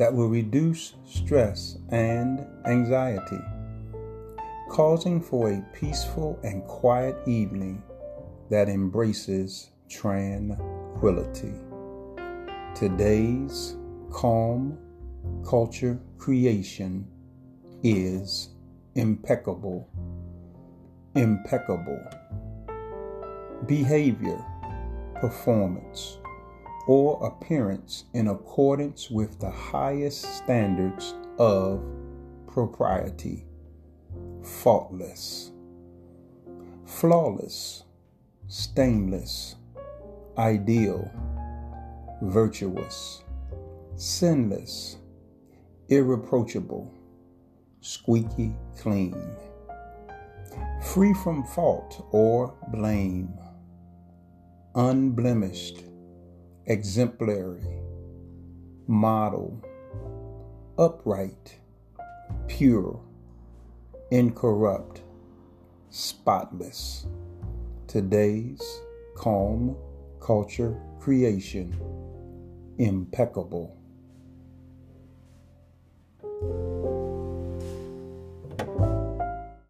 that will reduce stress and anxiety, causing for a peaceful and quiet evening that embraces tranquility. Today's calm culture creation is impeccable. Impeccable. Behavior, performance, or appearance in accordance with the highest standards of propriety. Faultless, flawless, stainless, ideal, virtuous, sinless, irreproachable, squeaky clean, free from fault or blame, unblemished exemplary, model, upright, pure, incorrupt, spotless. Today's calm culture creation, impeccable.